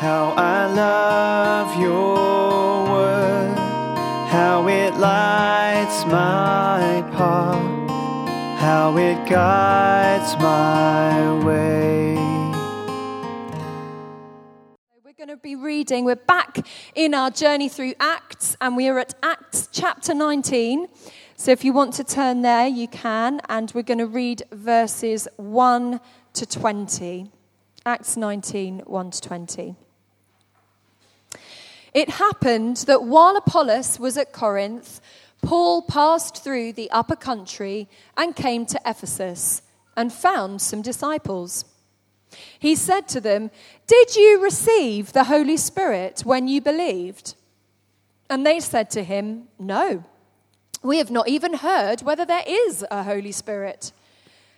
How I love your word, how it lights my path, how it guides my way. We're going to be reading, we're back in our journey through Acts, and we are at Acts chapter 19. So if you want to turn there, you can, and we're going to read verses 1 to 20. Acts 19, 1 to 20. It happened that while Apollos was at Corinth, Paul passed through the upper country and came to Ephesus and found some disciples. He said to them, Did you receive the Holy Spirit when you believed? And they said to him, No, we have not even heard whether there is a Holy Spirit.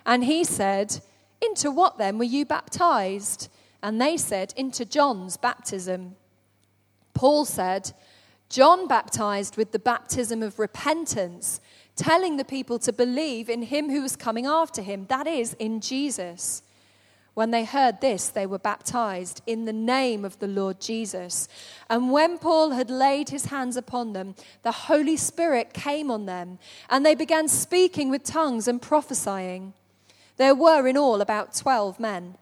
And he said, Into what then were you baptized? And they said, Into John's baptism. Paul said, John baptized with the baptism of repentance, telling the people to believe in him who was coming after him, that is, in Jesus. When they heard this, they were baptized in the name of the Lord Jesus. And when Paul had laid his hands upon them, the Holy Spirit came on them, and they began speaking with tongues and prophesying. There were in all about 12 men.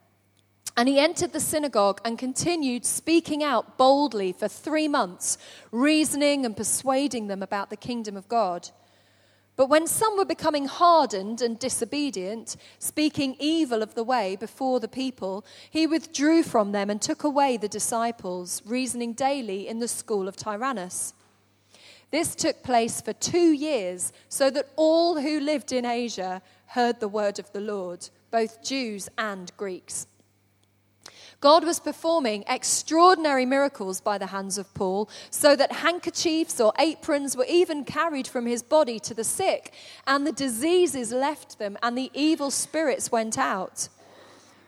And he entered the synagogue and continued speaking out boldly for three months, reasoning and persuading them about the kingdom of God. But when some were becoming hardened and disobedient, speaking evil of the way before the people, he withdrew from them and took away the disciples, reasoning daily in the school of Tyrannus. This took place for two years, so that all who lived in Asia heard the word of the Lord, both Jews and Greeks. God was performing extraordinary miracles by the hands of Paul, so that handkerchiefs or aprons were even carried from his body to the sick, and the diseases left them, and the evil spirits went out.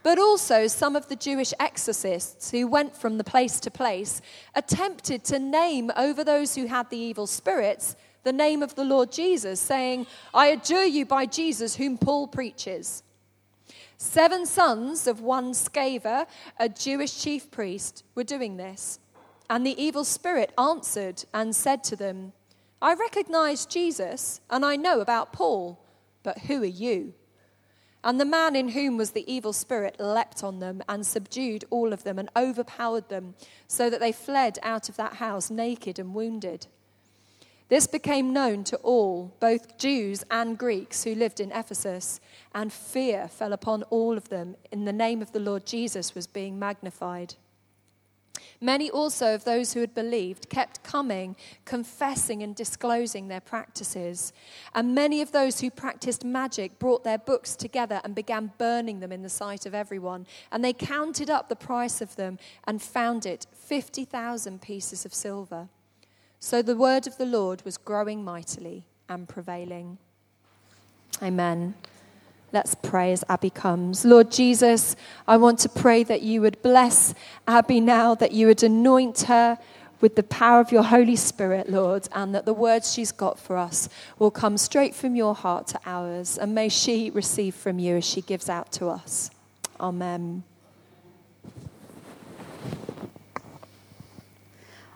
But also, some of the Jewish exorcists who went from the place to place attempted to name over those who had the evil spirits the name of the Lord Jesus, saying, I adjure you by Jesus whom Paul preaches. Seven sons of one Sceva, a Jewish chief priest, were doing this. And the evil spirit answered and said to them, I recognize Jesus and I know about Paul, but who are you? And the man in whom was the evil spirit leapt on them and subdued all of them and overpowered them, so that they fled out of that house naked and wounded. This became known to all, both Jews and Greeks who lived in Ephesus, and fear fell upon all of them. In the name of the Lord Jesus was being magnified. Many also of those who had believed kept coming, confessing and disclosing their practices. And many of those who practiced magic brought their books together and began burning them in the sight of everyone. And they counted up the price of them and found it 50,000 pieces of silver. So the word of the Lord was growing mightily and prevailing. Amen. Let's pray as Abi comes. Lord Jesus, I want to pray that you would bless Abi now, that you would anoint her with the power of your Holy Spirit, Lord, and that the words she's got for us will come straight from your heart to ours. And may she receive from you as she gives out to us. Amen.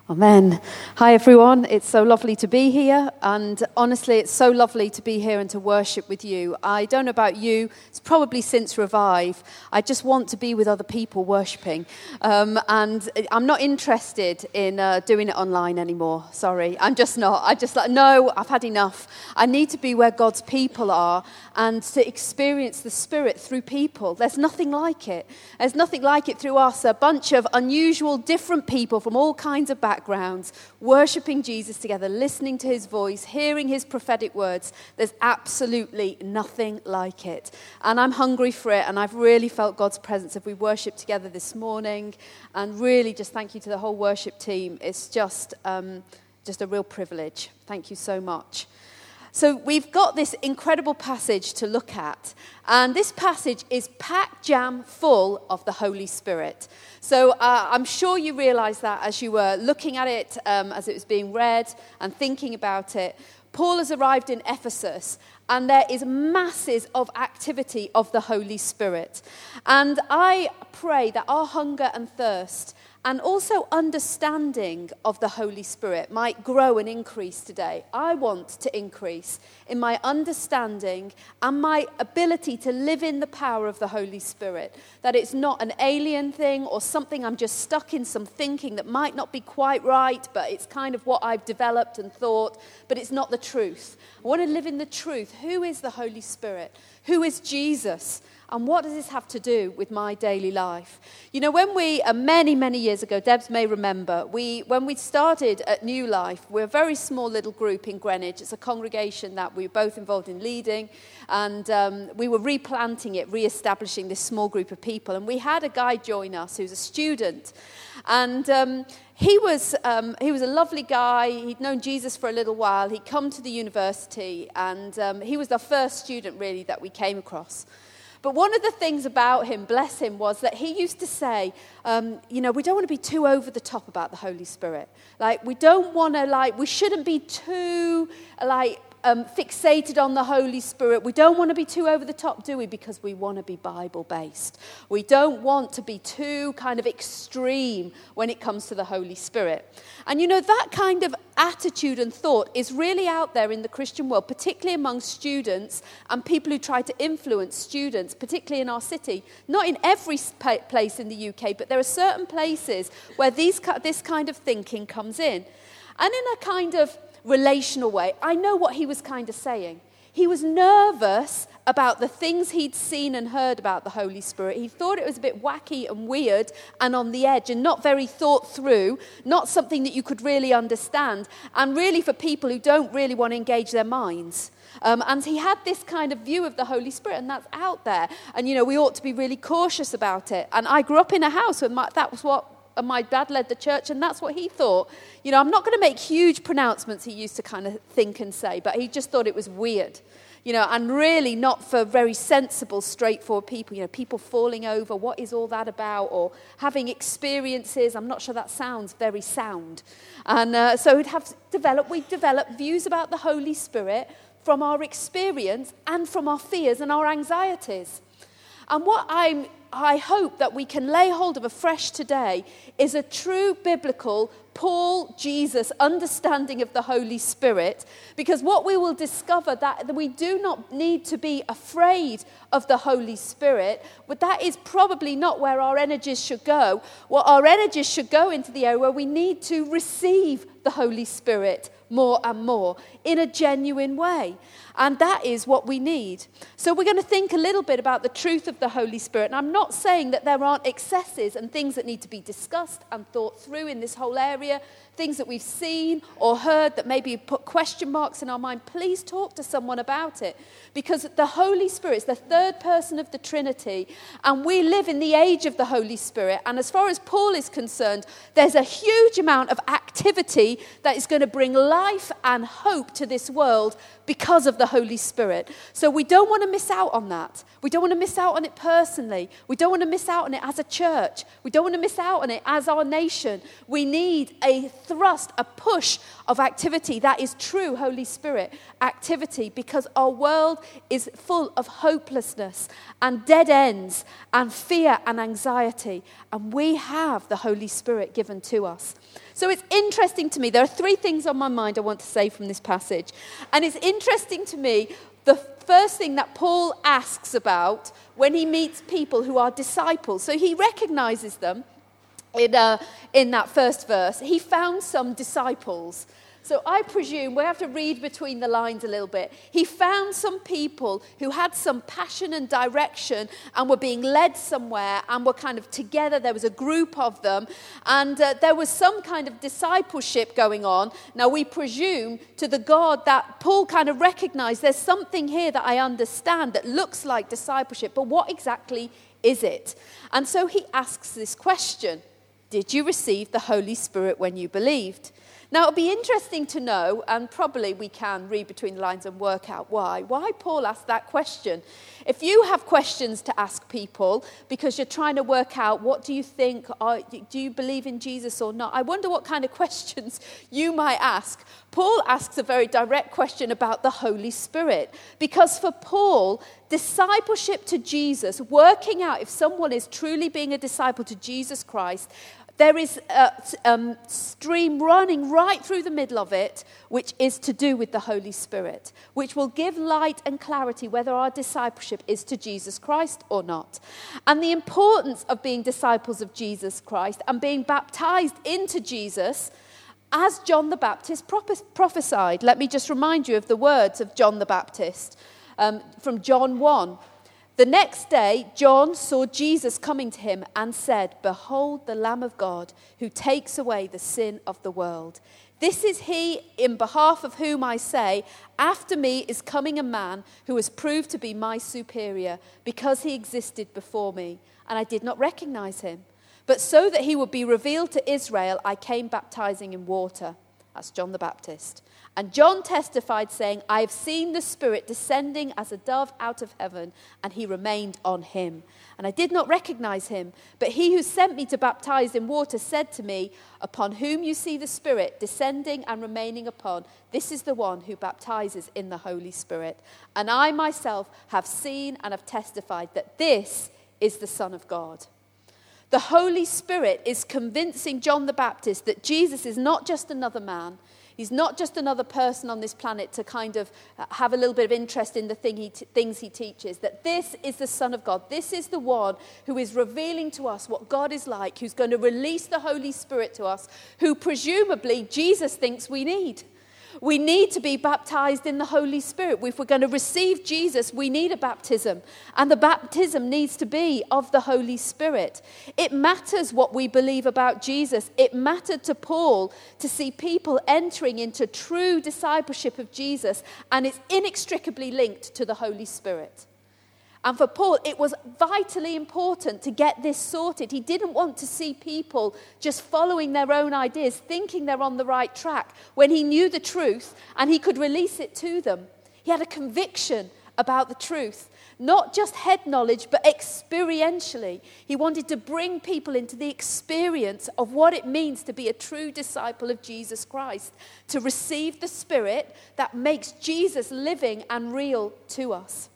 Amen. Hi, everyone. It's so lovely to be here. And honestly, it's so lovely to be here and to worship with you. I don't know about you, it's probably since Revive. I just want to be with other people worshiping. Um, and I'm not interested in uh, doing it online anymore. Sorry. I'm just not. I just like, no, I've had enough. I need to be where God's people are and to experience the Spirit through people. There's nothing like it. There's nothing like it through us, a bunch of unusual, different people from all kinds of backgrounds backgrounds, worshipping Jesus together, listening to his voice, hearing his prophetic words. There's absolutely nothing like it. And I'm hungry for it, and I've really felt God's presence as we worship together this morning. And really, just thank you to the whole worship team. It's just, um, just a real privilege. Thank you so much. So, we've got this incredible passage to look at, and this passage is packed jam full of the Holy Spirit. So, uh, I'm sure you realized that as you were looking at it, um, as it was being read, and thinking about it. Paul has arrived in Ephesus, and there is masses of activity of the Holy Spirit. And I pray that our hunger and thirst and also understanding of the Holy Spirit might grow and increase today. I want to increase in my understanding and my ability to live in the power of the Holy Spirit. That it's not an alien thing or something I'm just stuck in some thinking that might not be quite right, but it's kind of what I've developed and thought, but it's not the truth. I want to live in the truth. Who is the Holy Spirit? Who is Jesus? And what does this have to do with my daily life? You know, when we, uh, many, many years ago, Debs may remember, we, when we started at New Life, we're a very small little group in Greenwich. It's a congregation that we were both involved in leading. And um, we were replanting it, re establishing this small group of people. And we had a guy join us who's a student. And um, he was, um, he was a lovely guy. He'd known Jesus for a little while. He'd come to the university, and um, he was the first student, really, that we came across. But one of the things about him, bless him, was that he used to say, um, you know, we don't want to be too over the top about the Holy Spirit. Like, we don't want to, like, we shouldn't be too, like, um, fixated on the Holy Spirit. We don't want to be too over the top, do we? Because we want to be Bible based. We don't want to be too kind of extreme when it comes to the Holy Spirit. And you know, that kind of attitude and thought is really out there in the Christian world, particularly among students and people who try to influence students, particularly in our city. Not in every place in the UK, but there are certain places where these, this kind of thinking comes in. And in a kind of relational way. I know what he was kind of saying. He was nervous about the things he'd seen and heard about the Holy Spirit. He thought it was a bit wacky and weird and on the edge and not very thought through, not something that you could really understand, and really for people who don't really want to engage their minds. Um, and he had this kind of view of the Holy Spirit, and that's out there. And, you know, we ought to be really cautious about it. And I grew up in a house where my, that was what and my dad led the church, and that's what he thought. You know, I'm not going to make huge pronouncements, he used to kind of think and say, but he just thought it was weird. You know, and really not for very sensible, straightforward people. You know, people falling over, what is all that about? Or having experiences, I'm not sure that sounds very sound. And uh, so we'd have developed, we'd developed views about the Holy Spirit from our experience and from our fears and our anxieties. And what I'm, I hope that we can lay hold of afresh today is a true biblical Paul Jesus understanding of the Holy Spirit because what we will discover that we do not need to be afraid of the Holy Spirit but that is probably not where our energies should go. What our energies should go into the area where we need to receive the Holy Spirit more and more in a genuine way. And that is what we need. So, we're going to think a little bit about the truth of the Holy Spirit. And I'm not saying that there aren't excesses and things that need to be discussed and thought through in this whole area things that we've seen or heard that maybe put question marks in our mind, please talk to someone about it. Because the Holy Spirit is the third person of the Trinity, and we live in the age of the Holy Spirit. And as far as Paul is concerned, there's a huge amount of activity that is going to bring life and hope to this world because of the Holy Spirit. So we don't want to miss out on that. We don't want to miss out on it personally. We don't want to miss out on it as a church. We don't want to miss out on it as our nation. We need a thrust, a push of activity that is true Holy Spirit activity because our world is full of hopelessness and dead ends and fear and anxiety. And we have the Holy Spirit given to us. So it's interesting to me. There are three things on my mind I want to say from this passage. And it's interesting to me the first thing that Paul asks about when he meets people who are disciples. So he recognizes them in, uh, in that first verse. He found some disciples so I presume we have to read between the lines a little bit. He found some people who had some passion and direction and were being led somewhere and were kind of together. There was a group of them and uh, there was some kind of discipleship going on. Now we presume to the God that Paul kind of recognized there's something here that I understand that looks like discipleship, but what exactly is it? And so he asks this question Did you receive the Holy Spirit when you believed? Now, it'll be interesting to know, and probably we can read between the lines and work out why, why Paul asked that question. If you have questions to ask people because you're trying to work out what do you think, do you believe in Jesus or not, I wonder what kind of questions you might ask. Paul asks a very direct question about the Holy Spirit because for Paul, discipleship to Jesus, working out if someone is truly being a disciple to Jesus Christ, There is a um, stream running right through the middle of it, which is to do with the Holy Spirit, which will give light and clarity whether our discipleship is to Jesus Christ or not. And the importance of being disciples of Jesus Christ and being baptized into Jesus as John the Baptist prophesied. Let me just remind you of the words of John the Baptist um, from John 1. The next day, John saw Jesus coming to him and said, Behold the Lamb of God who takes away the sin of the world. This is he in behalf of whom I say, After me is coming a man who has proved to be my superior because he existed before me, and I did not recognize him. But so that he would be revealed to Israel, I came baptizing in water. That's John the Baptist. And John testified, saying, I have seen the Spirit descending as a dove out of heaven, and he remained on him. And I did not recognize him, but he who sent me to baptize in water said to me, Upon whom you see the Spirit descending and remaining upon, this is the one who baptizes in the Holy Spirit. And I myself have seen and have testified that this is the Son of God. The Holy Spirit is convincing John the Baptist that Jesus is not just another man He's not just another person on this planet to kind of uh, have a little bit of interest in the thing he t- things he teaches. That this is the Son of God. This is the one who is revealing to us what God is like, who's going to release the Holy Spirit to us, who presumably Jesus thinks we need. We need to be baptized in the Holy Spirit. If we're going to receive Jesus, we need a baptism. And the baptism needs to be of the Holy Spirit. It matters what we believe about Jesus. It mattered to Paul to see people entering into true discipleship of Jesus, and it's inextricably linked to the Holy Spirit. And for Paul, it was vitally important to get this sorted. He didn't want to see people just following their own ideas, thinking they're on the right track, when he knew the truth and he could release it to them. He had a conviction about the truth, not just head knowledge, but experientially. He wanted to bring people into the experience of what it means to be a true disciple of Jesus Christ, to receive the Spirit that makes Jesus living and real to us.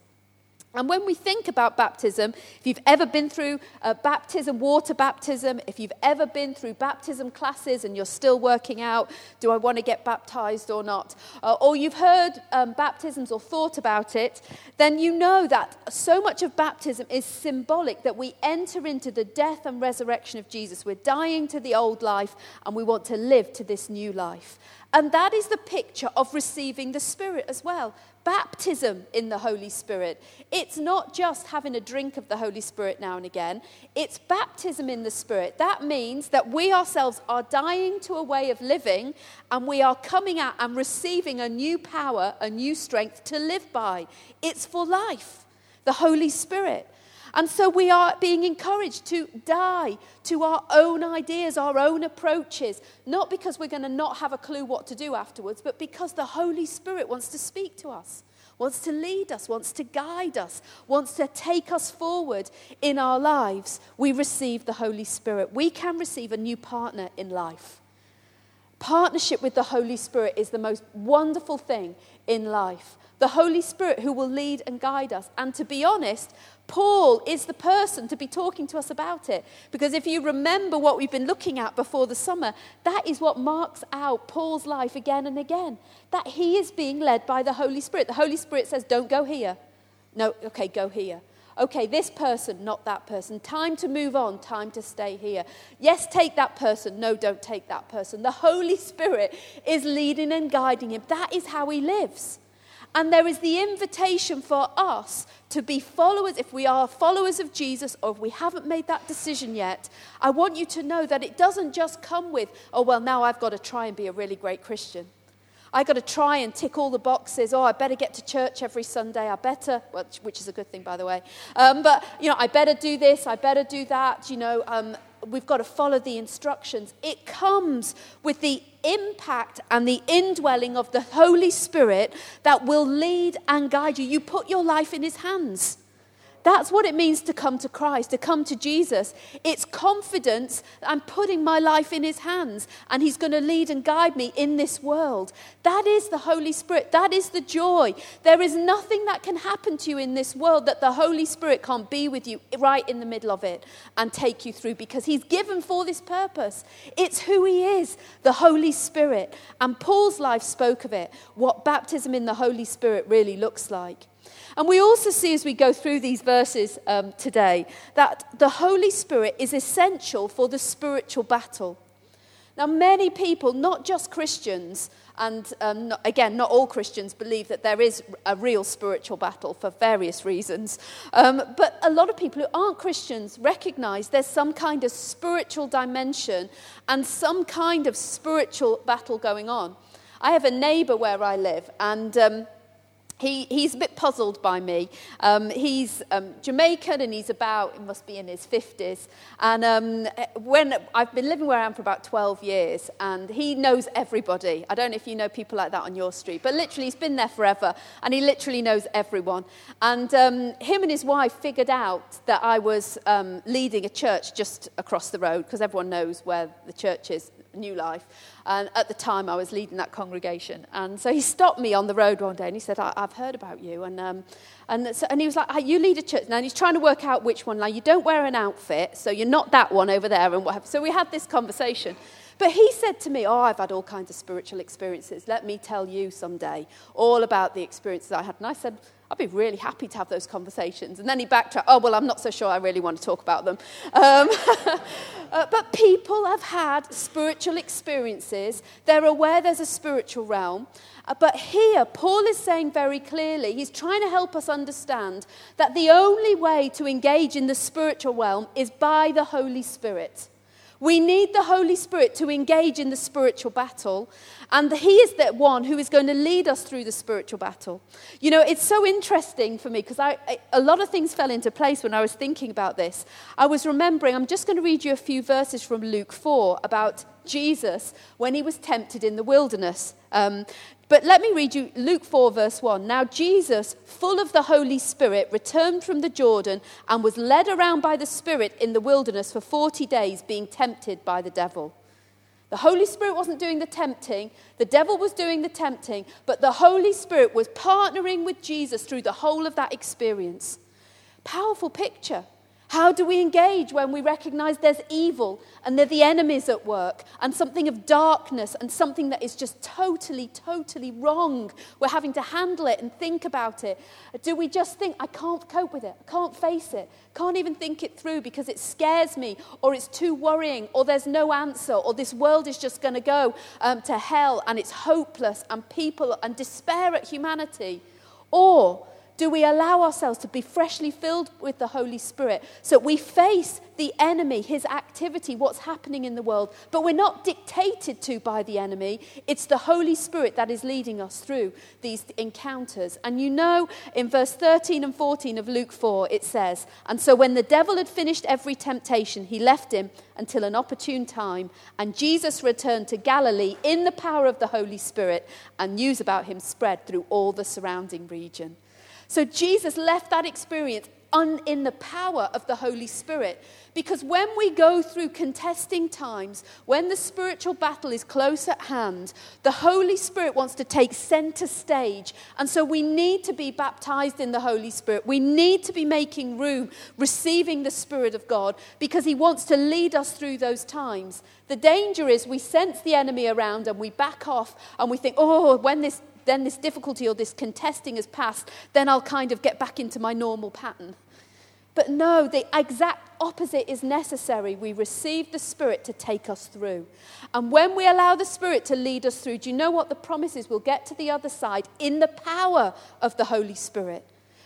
And when we think about baptism, if you've ever been through a baptism, water baptism, if you've ever been through baptism classes and you're still working out, do I want to get baptized or not? Uh, or you've heard um, baptisms or thought about it, then you know that so much of baptism is symbolic that we enter into the death and resurrection of Jesus. We're dying to the old life and we want to live to this new life. And that is the picture of receiving the Spirit as well baptism in the Holy Spirit. It's not just having a drink of the Holy Spirit now and again, it's baptism in the Spirit. That means that we ourselves are dying to a way of living and we are coming out and receiving a new power, a new strength to live by. It's for life, the Holy Spirit. And so we are being encouraged to die to our own ideas, our own approaches, not because we're going to not have a clue what to do afterwards, but because the Holy Spirit wants to speak to us, wants to lead us, wants to guide us, wants to take us forward in our lives. We receive the Holy Spirit. We can receive a new partner in life. Partnership with the Holy Spirit is the most wonderful thing in life the Holy Spirit who will lead and guide us. And to be honest, Paul is the person to be talking to us about it. Because if you remember what we've been looking at before the summer, that is what marks out Paul's life again and again. That he is being led by the Holy Spirit. The Holy Spirit says, Don't go here. No, okay, go here. Okay, this person, not that person. Time to move on, time to stay here. Yes, take that person. No, don't take that person. The Holy Spirit is leading and guiding him. That is how he lives. And there is the invitation for us to be followers. If we are followers of Jesus or if we haven't made that decision yet, I want you to know that it doesn't just come with, oh, well, now I've got to try and be a really great Christian. I've got to try and tick all the boxes. Oh, I better get to church every Sunday. I better, well, which is a good thing, by the way. Um, but, you know, I better do this. I better do that. You know, um, we've got to follow the instructions. It comes with the impact and the indwelling of the Holy Spirit that will lead and guide you. You put your life in His hands. That's what it means to come to Christ, to come to Jesus. It's confidence I'm putting my life in His hands and He's going to lead and guide me in this world. That is the Holy Spirit. That is the joy. There is nothing that can happen to you in this world that the Holy Spirit can't be with you right in the middle of it and take you through because He's given for this purpose. It's who He is, the Holy Spirit. And Paul's life spoke of it, what baptism in the Holy Spirit really looks like. And we also see as we go through these verses um, today that the Holy Spirit is essential for the spiritual battle. Now, many people, not just Christians, and um, not, again, not all Christians believe that there is a real spiritual battle for various reasons. Um, but a lot of people who aren't Christians recognize there's some kind of spiritual dimension and some kind of spiritual battle going on. I have a neighbor where I live, and um, he, he's a bit puzzled by me. Um, he's um, Jamaican and he's about, he must be in his 50s. And um, when I've been living where I am for about 12 years, and he knows everybody. I don't know if you know people like that on your street, but literally he's been there forever, and he literally knows everyone. And um, him and his wife figured out that I was um, leading a church just across the road, because everyone knows where the church is New Life. And at the time, I was leading that congregation. And so he stopped me on the road one day and he said, I- have heard about you. And, um, and, so, and he was like, You lead a church. Now, and he's trying to work out which one. Now, you don't wear an outfit, so you're not that one over there. And what So we had this conversation. But he said to me, Oh, I've had all kinds of spiritual experiences. Let me tell you someday all about the experiences I had. And I said, I'd be really happy to have those conversations. And then he backtracked, oh, well, I'm not so sure I really want to talk about them. Um, uh, but people have had spiritual experiences. They're aware there's a spiritual realm. Uh, but here, Paul is saying very clearly, he's trying to help us understand that the only way to engage in the spiritual realm is by the Holy Spirit. We need the Holy Spirit to engage in the spiritual battle, and He is that one who is going to lead us through the spiritual battle. You know, it's so interesting for me because a lot of things fell into place when I was thinking about this. I was remembering, I'm just going to read you a few verses from Luke 4 about Jesus when he was tempted in the wilderness. Um, but let me read you Luke 4, verse 1. Now, Jesus, full of the Holy Spirit, returned from the Jordan and was led around by the Spirit in the wilderness for 40 days, being tempted by the devil. The Holy Spirit wasn't doing the tempting, the devil was doing the tempting, but the Holy Spirit was partnering with Jesus through the whole of that experience. Powerful picture. How do we engage when we recognize there's evil and they're the enemies at work and something of darkness and something that is just totally, totally wrong? We're having to handle it and think about it. Do we just think, I can't cope with it, I can't face it, can't even think it through because it scares me or it's too worrying or there's no answer or this world is just going to go um, to hell and it's hopeless and people and despair at humanity? Or do we allow ourselves to be freshly filled with the Holy Spirit so we face the enemy, his activity, what's happening in the world, but we're not dictated to by the enemy? It's the Holy Spirit that is leading us through these encounters. And you know, in verse 13 and 14 of Luke 4, it says, And so when the devil had finished every temptation, he left him until an opportune time, and Jesus returned to Galilee in the power of the Holy Spirit, and news about him spread through all the surrounding region. So Jesus left that experience un, in the power of the Holy Spirit. Because when we go through contesting times, when the spiritual battle is close at hand, the Holy Spirit wants to take center stage. And so we need to be baptized in the Holy Spirit. We need to be making room, receiving the Spirit of God, because He wants to lead us through those times. The danger is we sense the enemy around and we back off and we think, oh, when this then this difficulty or this contesting has passed, then I'll kind of get back into my normal pattern. But no, the exact opposite is necessary. We receive the Spirit to take us through. And when we allow the Spirit to lead us through, do you know what the promise is? We'll get to the other side in the power of the Holy Spirit.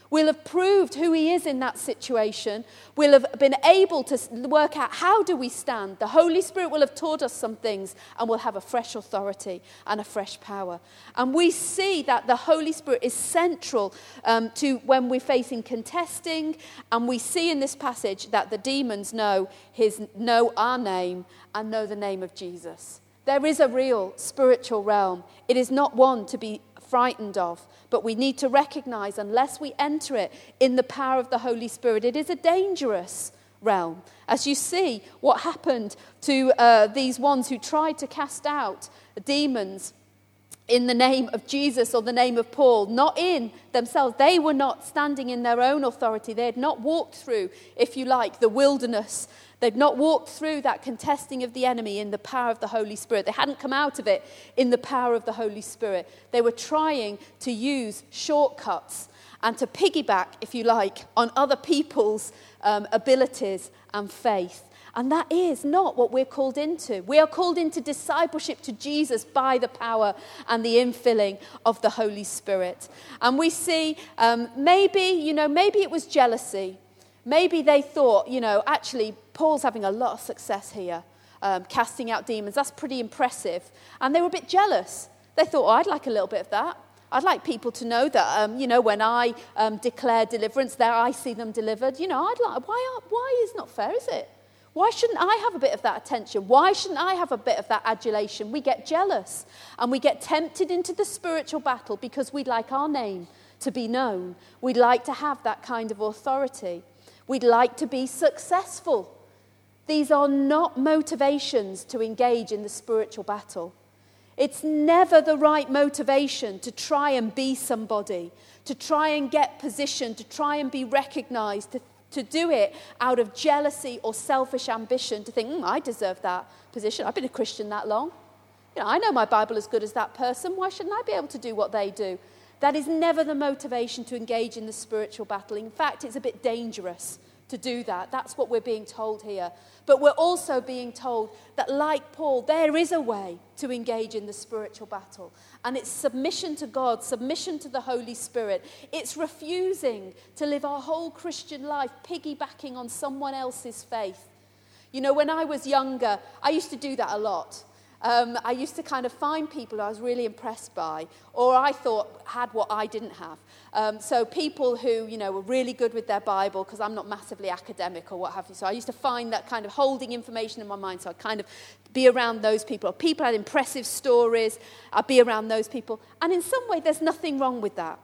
We'll have proved who he is in that situation. We'll have been able to work out how do we stand. The Holy Spirit will have taught us some things and we'll have a fresh authority and a fresh power. And we see that the Holy Spirit is central um, to when we're facing contesting. And we see in this passage that the demons know, his, know our name and know the name of Jesus. There is a real spiritual realm. It is not one to be frightened of. But we need to recognize, unless we enter it in the power of the Holy Spirit, it is a dangerous realm. As you see what happened to uh, these ones who tried to cast out demons in the name of Jesus or the name of Paul, not in themselves. They were not standing in their own authority. They had not walked through, if you like, the wilderness. They'd not walked through that contesting of the enemy in the power of the Holy Spirit. They hadn't come out of it in the power of the Holy Spirit. They were trying to use shortcuts and to piggyback, if you like, on other people's um, abilities and faith. And that is not what we're called into. We are called into discipleship to Jesus by the power and the infilling of the Holy Spirit. And we see um, maybe, you know, maybe it was jealousy. Maybe they thought, you know, actually, Paul's having a lot of success here, um, casting out demons. That's pretty impressive. And they were a bit jealous. They thought, oh, I'd like a little bit of that. I'd like people to know that, um, you know, when I um, declare deliverance, there I see them delivered. You know, I'd like, why, why is not fair, is it? Why shouldn't I have a bit of that attention? Why shouldn't I have a bit of that adulation? We get jealous and we get tempted into the spiritual battle because we'd like our name to be known. We'd like to have that kind of authority. We'd like to be successful. These are not motivations to engage in the spiritual battle. It's never the right motivation to try and be somebody, to try and get position, to try and be recognized, to to do it out of jealousy or selfish ambition, to think, mm, I deserve that position. I've been a Christian that long. You know, I know my Bible as good as that person. Why shouldn't I be able to do what they do? That is never the motivation to engage in the spiritual battle. In fact, it's a bit dangerous to do that. That's what we're being told here. But we're also being told that, like Paul, there is a way to engage in the spiritual battle. And it's submission to God, submission to the Holy Spirit. It's refusing to live our whole Christian life piggybacking on someone else's faith. You know, when I was younger, I used to do that a lot. Um, I used to kind of find people I was really impressed by, or I thought had what I didn't have. Um, so people who, you know, were really good with their Bible, because I'm not massively academic or what have you. So I used to find that kind of holding information in my mind. So I'd kind of be around those people. People had impressive stories. I'd be around those people. And in some way, there's nothing wrong with that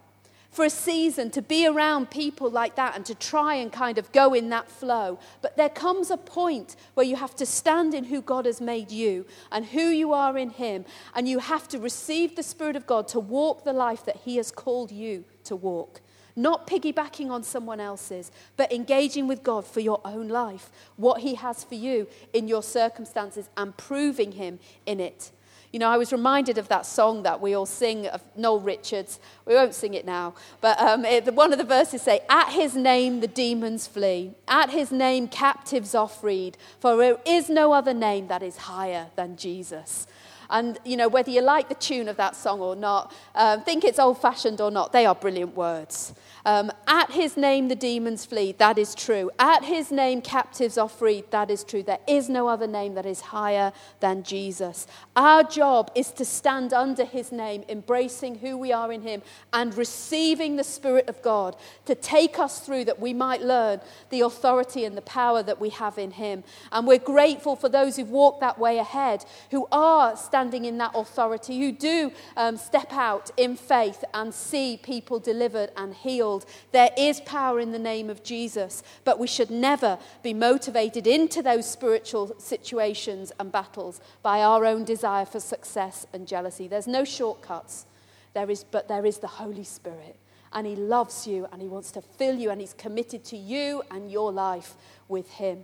for a season to be around people like that and to try and kind of go in that flow. But there comes a point where you have to stand in who God has made you and who you are in Him, and you have to receive the Spirit of God to walk the life that He has called you to walk. Not piggybacking on someone else's, but engaging with God for your own life, what He has for you in your circumstances, and proving Him in it. You know, I was reminded of that song that we all sing of Noel Richards. We won't sing it now, but um, it, one of the verses say, "At His name the demons flee. At His name captives are freed. For there is no other name that is higher than Jesus." And, you know, whether you like the tune of that song or not, um, think it's old fashioned or not, they are brilliant words. Um, at his name, the demons flee. That is true. At his name, captives are freed. That is true. There is no other name that is higher than Jesus. Our job is to stand under his name, embracing who we are in him and receiving the Spirit of God to take us through that we might learn the authority and the power that we have in him. And we're grateful for those who've walked that way ahead, who are standing in that authority, who do um, step out in faith and see people delivered and healed There is power in the name of Jesus, but we should never be motivated into those spiritual situations and battles by our own desire for success and jealousy. There's no shortcuts. There is, but there is the Holy Spirit. And He loves you and He wants to fill you and He's committed to you and your life with Him.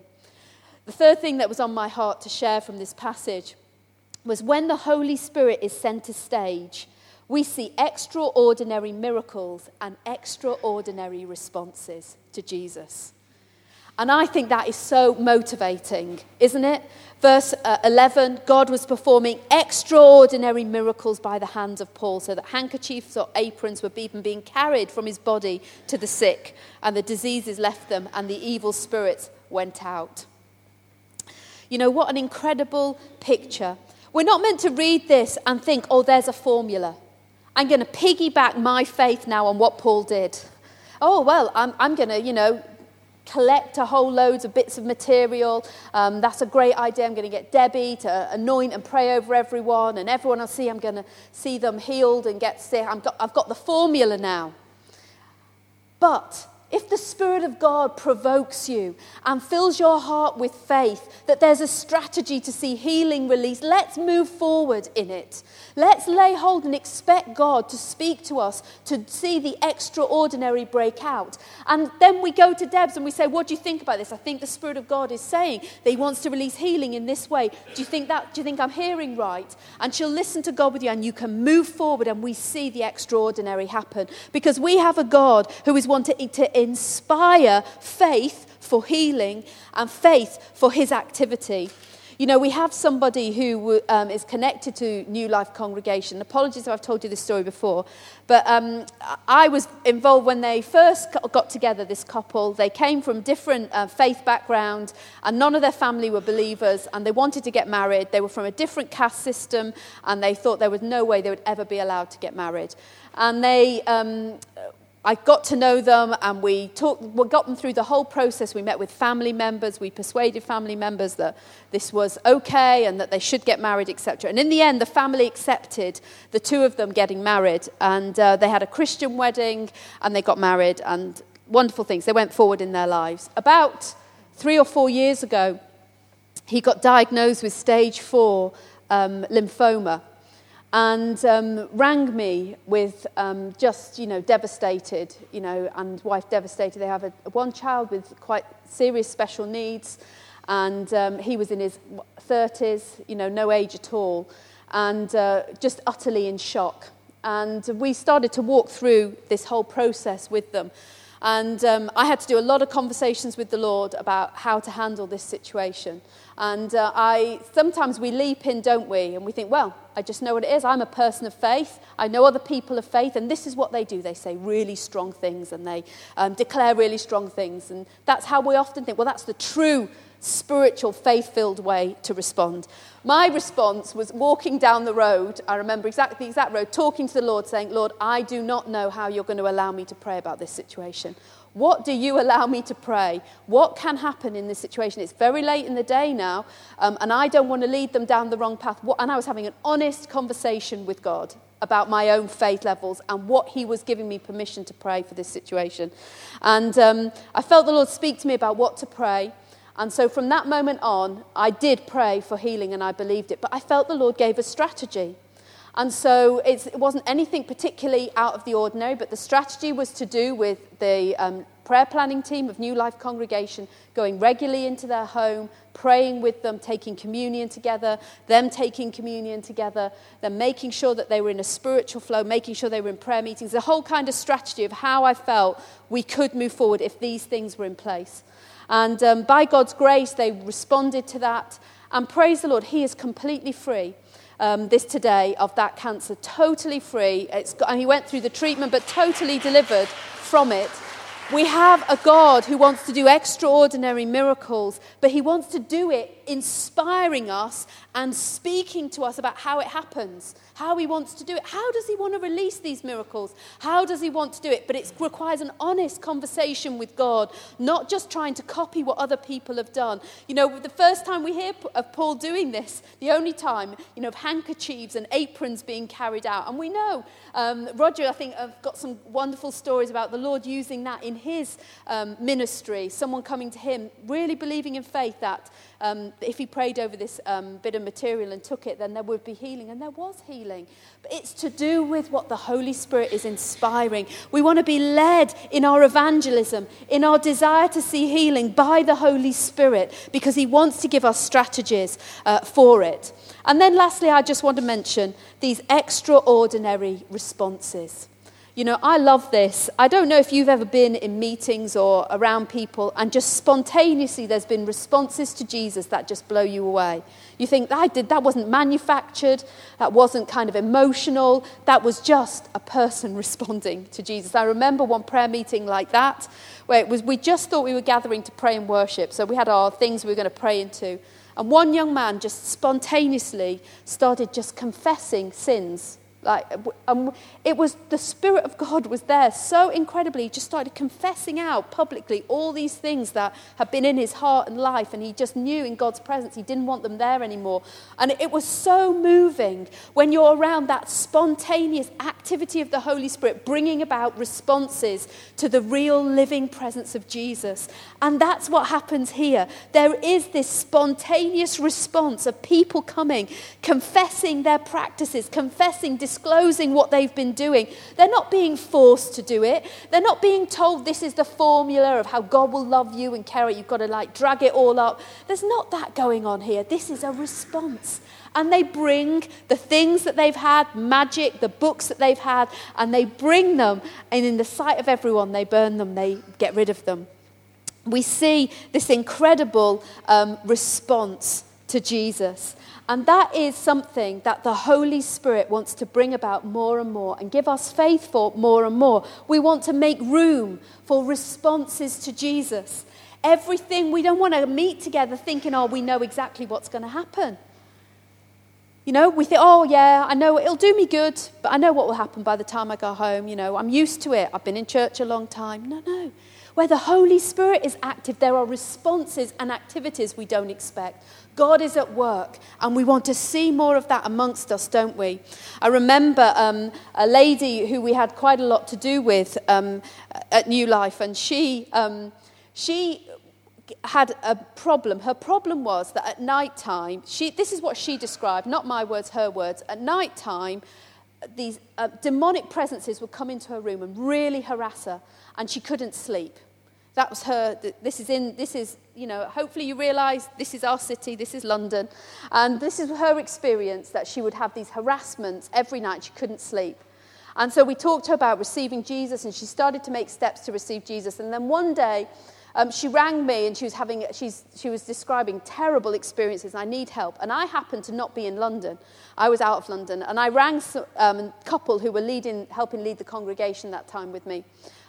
The third thing that was on my heart to share from this passage was when the Holy Spirit is center stage, we see extraordinary miracles and extraordinary responses to Jesus. And I think that is so motivating, isn't it? Verse uh, 11 God was performing extraordinary miracles by the hands of Paul, so that handkerchiefs or aprons were even being carried from his body to the sick, and the diseases left them, and the evil spirits went out. You know, what an incredible picture. We're not meant to read this and think, oh, there's a formula. I'm going to piggyback my faith now on what Paul did. Oh, well, I'm, I'm going to, you know, collect a whole loads of bits of material. Um, that's a great idea. I'm going to get Debbie to anoint and pray over everyone, and everyone I see, I'm going to see them healed and get sick. i got, I've got the formula now. But if the Spirit of God provokes you and fills your heart with faith that there's a strategy to see healing released, let's move forward in it. Let's lay hold and expect God to speak to us to see the extraordinary break out. And then we go to Debs and we say, What do you think about this? I think the Spirit of God is saying that He wants to release healing in this way. Do you think that? Do you think I'm hearing right? And she'll listen to God with you and you can move forward and we see the extraordinary happen. Because we have a God who is wanting to inspire faith for healing and faith for His activity. You know, we have somebody who um, is connected to New Life Congregation. Apologies if I've told you this story before, but um, I was involved when they first got together, this couple. They came from different uh, faith background, and none of their family were believers, and they wanted to get married. They were from a different caste system, and they thought there was no way they would ever be allowed to get married. And they um, I got to know them and we, talked, we got them through the whole process. We met with family members, we persuaded family members that this was okay and that they should get married, etc. And in the end, the family accepted the two of them getting married. And uh, they had a Christian wedding and they got married and wonderful things. They went forward in their lives. About three or four years ago, he got diagnosed with stage four um, lymphoma and um, rang me with um, just, you know, devastated, you know, and wife devastated. They have a, one child with quite serious special needs, and um, he was in his 30s, you know, no age at all, and uh, just utterly in shock. And we started to walk through this whole process with them. And um, I had to do a lot of conversations with the Lord about how to handle this situation. And uh, I, sometimes we leap in, don't we? And we think, well, I just know what it is. I'm a person of faith. I know other people of faith. And this is what they do. They say really strong things and they um, declare really strong things. And that's how we often think, well, that's the true spiritual, faith filled way to respond. My response was walking down the road. I remember exactly the exact road, talking to the Lord, saying, Lord, I do not know how you're going to allow me to pray about this situation. What do you allow me to pray? What can happen in this situation? It's very late in the day now, um, and I don't want to lead them down the wrong path. What, and I was having an honest conversation with God about my own faith levels and what He was giving me permission to pray for this situation. And um, I felt the Lord speak to me about what to pray. And so from that moment on, I did pray for healing and I believed it. But I felt the Lord gave a strategy. And so it wasn't anything particularly out of the ordinary, but the strategy was to do with the um, prayer planning team of New Life Congregation going regularly into their home, praying with them, taking communion together, them taking communion together, then making sure that they were in a spiritual flow, making sure they were in prayer meetings, the whole kind of strategy of how I felt we could move forward if these things were in place. And um, by God's grace, they responded to that. And praise the Lord, He is completely free um, this today of that cancer, totally free. And he went through the treatment, but totally delivered from it. We have a God who wants to do extraordinary miracles, but he wants to do it inspiring us and speaking to us about how it happens how he wants to do it. How does he want to release these miracles? How does he want to do it? But it requires an honest conversation with God, not just trying to copy what other people have done. You know, the first time we hear of Paul doing this, the only time, you know, of handkerchiefs and aprons being carried out. And we know, um, Roger, I think, have got some wonderful stories about the Lord using that in his um, ministry, someone coming to him, really believing in faith that um, if he prayed over this um, bit of material and took it, then there would be healing. And there was healing. But it's to do with what the Holy Spirit is inspiring. We want to be led in our evangelism, in our desire to see healing by the Holy Spirit, because he wants to give us strategies uh, for it. And then, lastly, I just want to mention these extraordinary responses. You know, I love this. I don't know if you've ever been in meetings or around people and just spontaneously there's been responses to Jesus that just blow you away. You think, I did, that wasn't manufactured, that wasn't kind of emotional, that was just a person responding to Jesus. I remember one prayer meeting like that where it was, we just thought we were gathering to pray and worship. So we had our things we were going to pray into. And one young man just spontaneously started just confessing sins Like, um, it was the Spirit of God was there so incredibly. He just started confessing out publicly all these things that had been in his heart and life, and he just knew in God's presence he didn't want them there anymore. And it was so moving when you're around that spontaneous activity of the Holy Spirit, bringing about responses to the real living presence of Jesus. And that's what happens here. There is this spontaneous response of people coming, confessing their practices, confessing disclosing what they've been doing. They're not being forced to do it. They're not being told this is the formula of how God will love you and care. You've got to like drag it all up. There's not that going on here. This is a response. And they bring the things that they've had, magic, the books that they've had, and they bring them, and in the sight of everyone, they burn them, they get rid of them. We see this incredible um, response to Jesus. And that is something that the Holy Spirit wants to bring about more and more and give us faith for more and more. We want to make room for responses to Jesus. Everything, we don't want to meet together thinking, oh, we know exactly what's going to happen. You know, we think, oh, yeah, I know it'll do me good, but I know what will happen by the time I go home. You know, I'm used to it. I've been in church a long time. No, no. Where the Holy Spirit is active, there are responses and activities we don't expect. God is at work, and we want to see more of that amongst us, don't we? I remember um, a lady who we had quite a lot to do with um, at New Life, and she, um, she had a problem. Her problem was that at night time, this is what she described, not my words, her words. At night time, these uh, demonic presences would come into her room and really harass her, and she couldn't sleep. That was her. This is in. This is you know. Hopefully you realise this is our city. This is London, and this is her experience that she would have these harassments every night. She couldn't sleep, and so we talked to her about receiving Jesus, and she started to make steps to receive Jesus. And then one day, um, she rang me, and she was having. She's, she was describing terrible experiences. I need help, and I happened to not be in London. I was out of London, and I rang um, a couple who were leading, helping lead the congregation that time with me.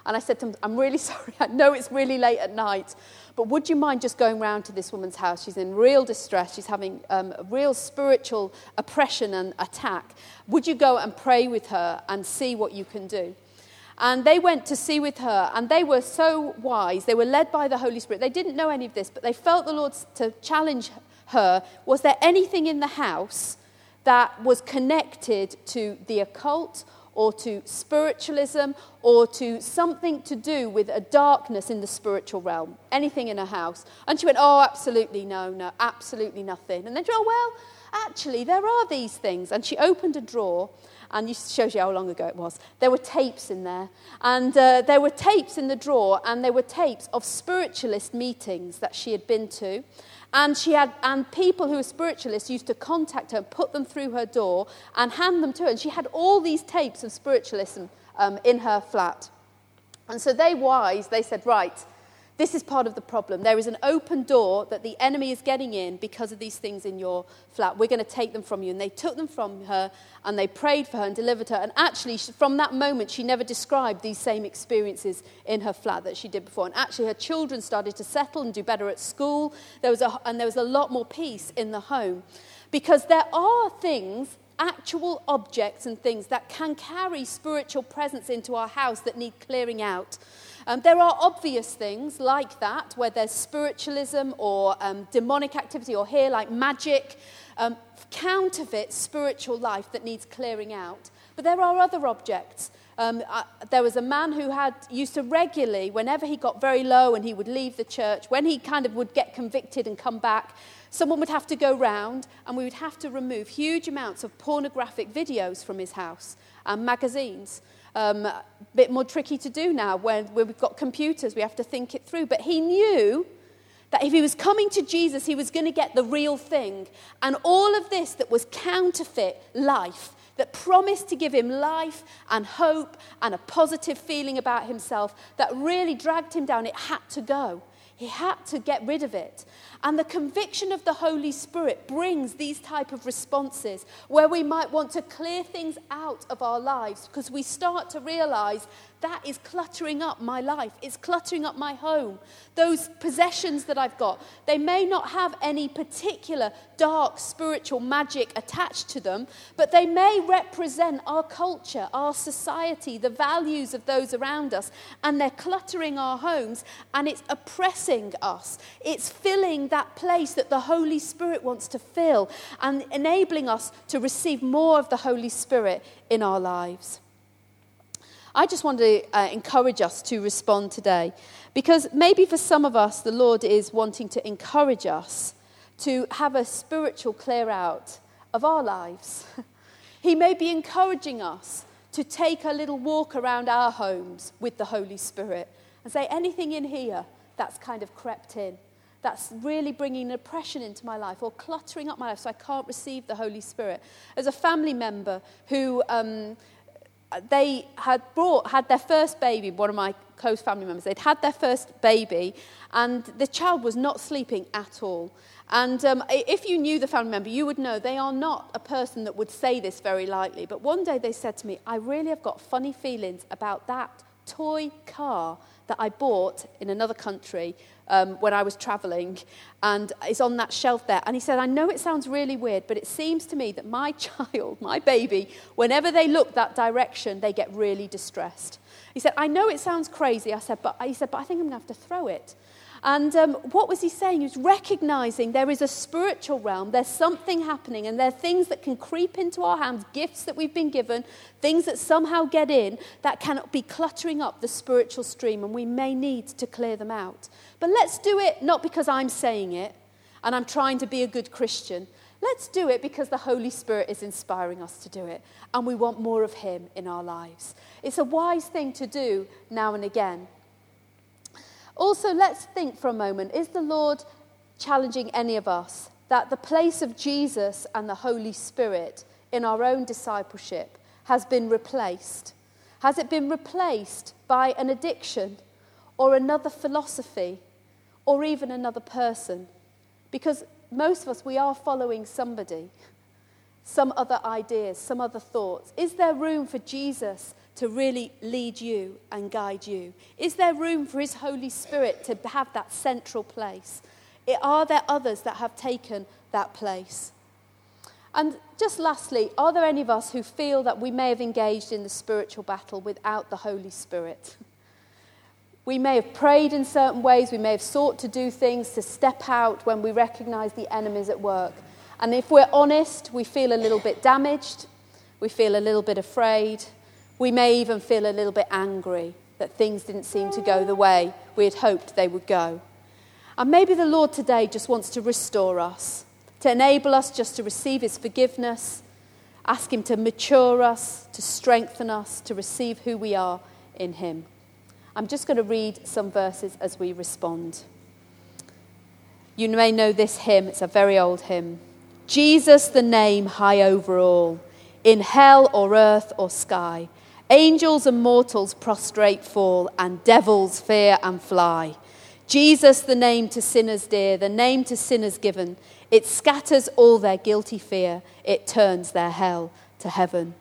And I said to him, I'm really sorry. I know it's really late at night, but would you mind just going round to this woman's house? She's in real distress. She's having um, a real spiritual oppression and attack. Would you go and pray with her and see what you can do? And they went to see with her, and they were so wise. They were led by the Holy Spirit. They didn't know any of this, but they felt the Lord to challenge her. Was there anything in the house that was connected to the occult or to spiritualism or to something to do with a darkness in the spiritual realm, anything in her house. And she went, Oh, absolutely no, no, absolutely nothing. And then she went, Oh, well, actually, there are these things. And she opened a drawer and it shows you how long ago it was. There were tapes in there, and uh, there were tapes in the drawer, and there were tapes of spiritualist meetings that she had been to, and, she had, and people who were spiritualists used to contact her put them through her door and hand them to her. And she had all these tapes of spiritualism um, in her flat. And so they wise, they said, right, this is part of the problem. There is an open door that the enemy is getting in because of these things in your flat. We're going to take them from you. And they took them from her and they prayed for her and delivered her. And actually, from that moment, she never described these same experiences in her flat that she did before. And actually, her children started to settle and do better at school. There was a, and there was a lot more peace in the home. Because there are things actual objects and things that can carry spiritual presence into our house that need clearing out. Um, there are obvious things like that, where there's spiritualism or um, demonic activity, or here, like magic, um, counterfeit spiritual life that needs clearing out. But there are other objects. Um, uh, there was a man who had used to regularly, whenever he got very low and he would leave the church, when he kind of would get convicted and come back, someone would have to go round and we would have to remove huge amounts of pornographic videos from his house and magazines. Um, a bit more tricky to do now when, we've got computers, we have to think it through. But he knew that if he was coming to Jesus, he was going to get the real thing. And all of this that was counterfeit life, that promised to give him life and hope and a positive feeling about himself, that really dragged him down, it had to go. He had to get rid of it. And the conviction of the Holy Spirit brings these type of responses where we might want to clear things out of our lives because we start to realize that is cluttering up my life. It's cluttering up my home. Those possessions that I've got, they may not have any particular dark spiritual magic attached to them, but they may represent our culture, our society, the values of those around us, and they're cluttering our homes and it's oppressing us. It's filling that place that the Holy Spirit wants to fill and enabling us to receive more of the Holy Spirit in our lives. I just want to uh, encourage us to respond today because maybe for some of us, the Lord is wanting to encourage us to have a spiritual clear out of our lives. he may be encouraging us to take a little walk around our homes with the Holy Spirit and say, anything in here that's kind of crept in, that's really bringing oppression into my life or cluttering up my life so I can't receive the Holy Spirit. As a family member who um, they had brought, had their first baby, one of my close family members, they'd had their first baby, and the child was not sleeping at all. And um, if you knew the family member, you would know they are not a person that would say this very lightly. But one day they said to me, I really have got funny feelings about that toy car that I bought in another country um, when I was traveling, and it's on that shelf there. And he said, I know it sounds really weird, but it seems to me that my child, my baby, whenever they look that direction, they get really distressed. He said, I know it sounds crazy. I said, but, he said, but I think I'm going to have to throw it. And um, what was he saying? He was recognizing there is a spiritual realm, there's something happening, and there are things that can creep into our hands, gifts that we've been given, things that somehow get in that can be cluttering up the spiritual stream, and we may need to clear them out. But let's do it not because I'm saying it and I'm trying to be a good Christian. Let's do it because the Holy Spirit is inspiring us to do it, and we want more of Him in our lives. It's a wise thing to do now and again. Also, let's think for a moment is the Lord challenging any of us that the place of Jesus and the Holy Spirit in our own discipleship has been replaced? Has it been replaced by an addiction or another philosophy or even another person? Because most of us, we are following somebody, some other ideas, some other thoughts. Is there room for Jesus to really lead you and guide you? Is there room for His Holy Spirit to have that central place? Are there others that have taken that place? And just lastly, are there any of us who feel that we may have engaged in the spiritual battle without the Holy Spirit? We may have prayed in certain ways, we may have sought to do things to step out when we recognize the enemies at work. And if we're honest, we feel a little bit damaged, we feel a little bit afraid, we may even feel a little bit angry that things didn't seem to go the way we had hoped they would go. And maybe the Lord today just wants to restore us, to enable us just to receive His forgiveness, ask Him to mature us, to strengthen us, to receive who we are in Him. I'm just going to read some verses as we respond. You may know this hymn, it's a very old hymn. Jesus, the name high over all, in hell or earth or sky. Angels and mortals prostrate fall, and devils fear and fly. Jesus, the name to sinners dear, the name to sinners given, it scatters all their guilty fear, it turns their hell to heaven.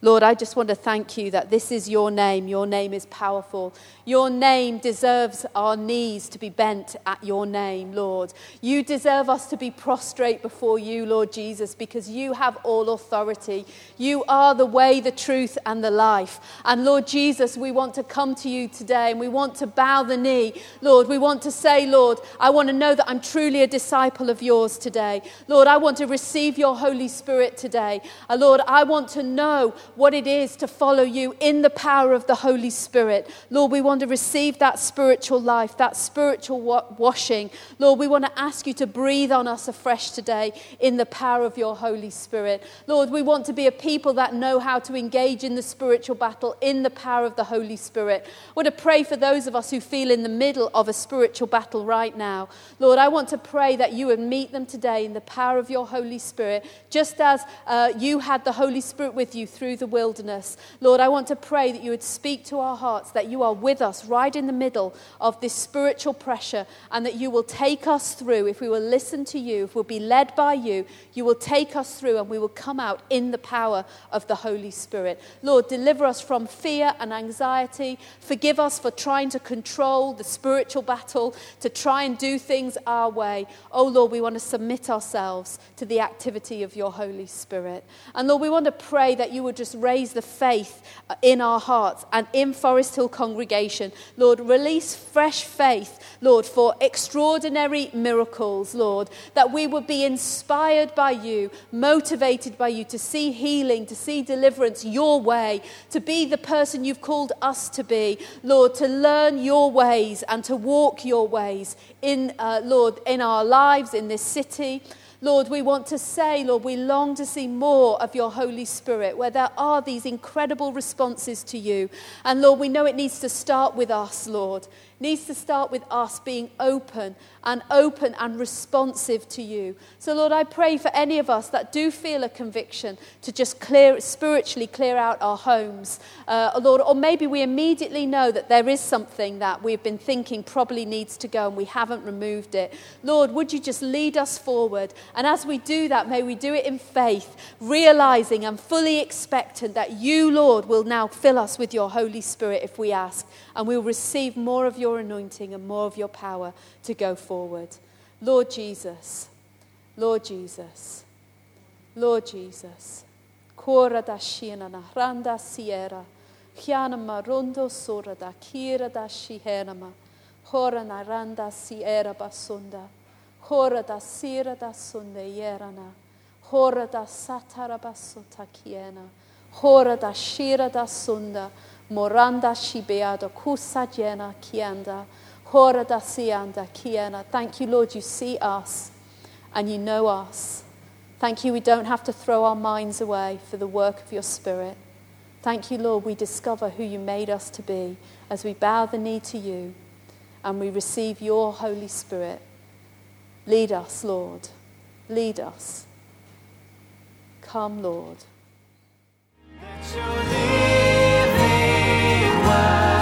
Lord, I just want to thank you that this is your name. Your name is powerful. Your name deserves our knees to be bent at your name, Lord. You deserve us to be prostrate before you, Lord Jesus, because you have all authority. You are the way, the truth, and the life. And Lord Jesus, we want to come to you today and we want to bow the knee. Lord, we want to say, Lord, I want to know that I'm truly a disciple of yours today. Lord, I want to receive your Holy Spirit today. Uh, Lord, I want to know what it is to follow you in the power of the Holy Spirit. Lord, we want to receive that spiritual life, that spiritual washing. Lord, we want to ask you to breathe on us afresh today in the power of your Holy Spirit. Lord, we want to be a people that know how to engage in the spiritual battle in the power of the Holy Spirit. I want to pray for those of us who feel in the middle of a spiritual battle right now. Lord, I want to pray that you would meet them today in the power of your Holy Spirit, just as uh, you had the Holy Spirit with you through the wilderness. Lord, I want to pray that you would speak to our hearts, that you are with us right in the middle of this spiritual pressure, and that you will take us through. If we will listen to you, if we'll be led by you, you will take us through and we will come out in the power of the Holy Spirit. Lord, deliver us from fear and anxiety. Forgive us for trying to control the spiritual battle, to try and do things our way. Oh, Lord, we want to submit ourselves to the activity of your Holy Spirit. And Lord, we want to pray that you would just raise the faith uh, in our hearts and in Forest Hill congregation. Lord, release fresh faith, Lord, for extraordinary miracles, Lord, that we would be inspired by you, motivated by you to see healing, to see deliverance your way, to be the person you've called us to be, Lord, to learn your ways and to walk your ways in, uh, Lord, in our lives, in this city. Lord, we want to say, Lord, we long to see more of your Holy Spirit where there are these incredible responses to you. And Lord, we know it needs to start with us, Lord needs to start with us being open and open and responsive to you. So, Lord, I pray for any of us that do feel a conviction to just clear, spiritually clear out our homes, uh, Lord, or maybe we immediately know that there is something that we've been thinking probably needs to go and we haven't removed it. Lord, would you just lead us forward? And as we do that, may we do it in faith, realizing and fully expectant that you, Lord, will now fill us with your Holy Spirit if we ask, and we will receive more of your your anointing and more of your power to go forward. Lord Jesus, Lord Jesus, Lord Jesus. Cora da shina na randa sierra, chiana marondo sora da kira da shihenama, hora na randa sierra basunda, hora da sira da sunde yerana, hora da satara basota kiena, hora da shira da sunda, Moranda shibeada kusajena kianda. Horada sianda kiena. Thank you, Lord, you see us and you know us. Thank you, we don't have to throw our minds away for the work of your Spirit. Thank you, Lord, we discover who you made us to be as we bow the knee to you and we receive your Holy Spirit. Lead us, Lord. Lead us. Come, Lord wide.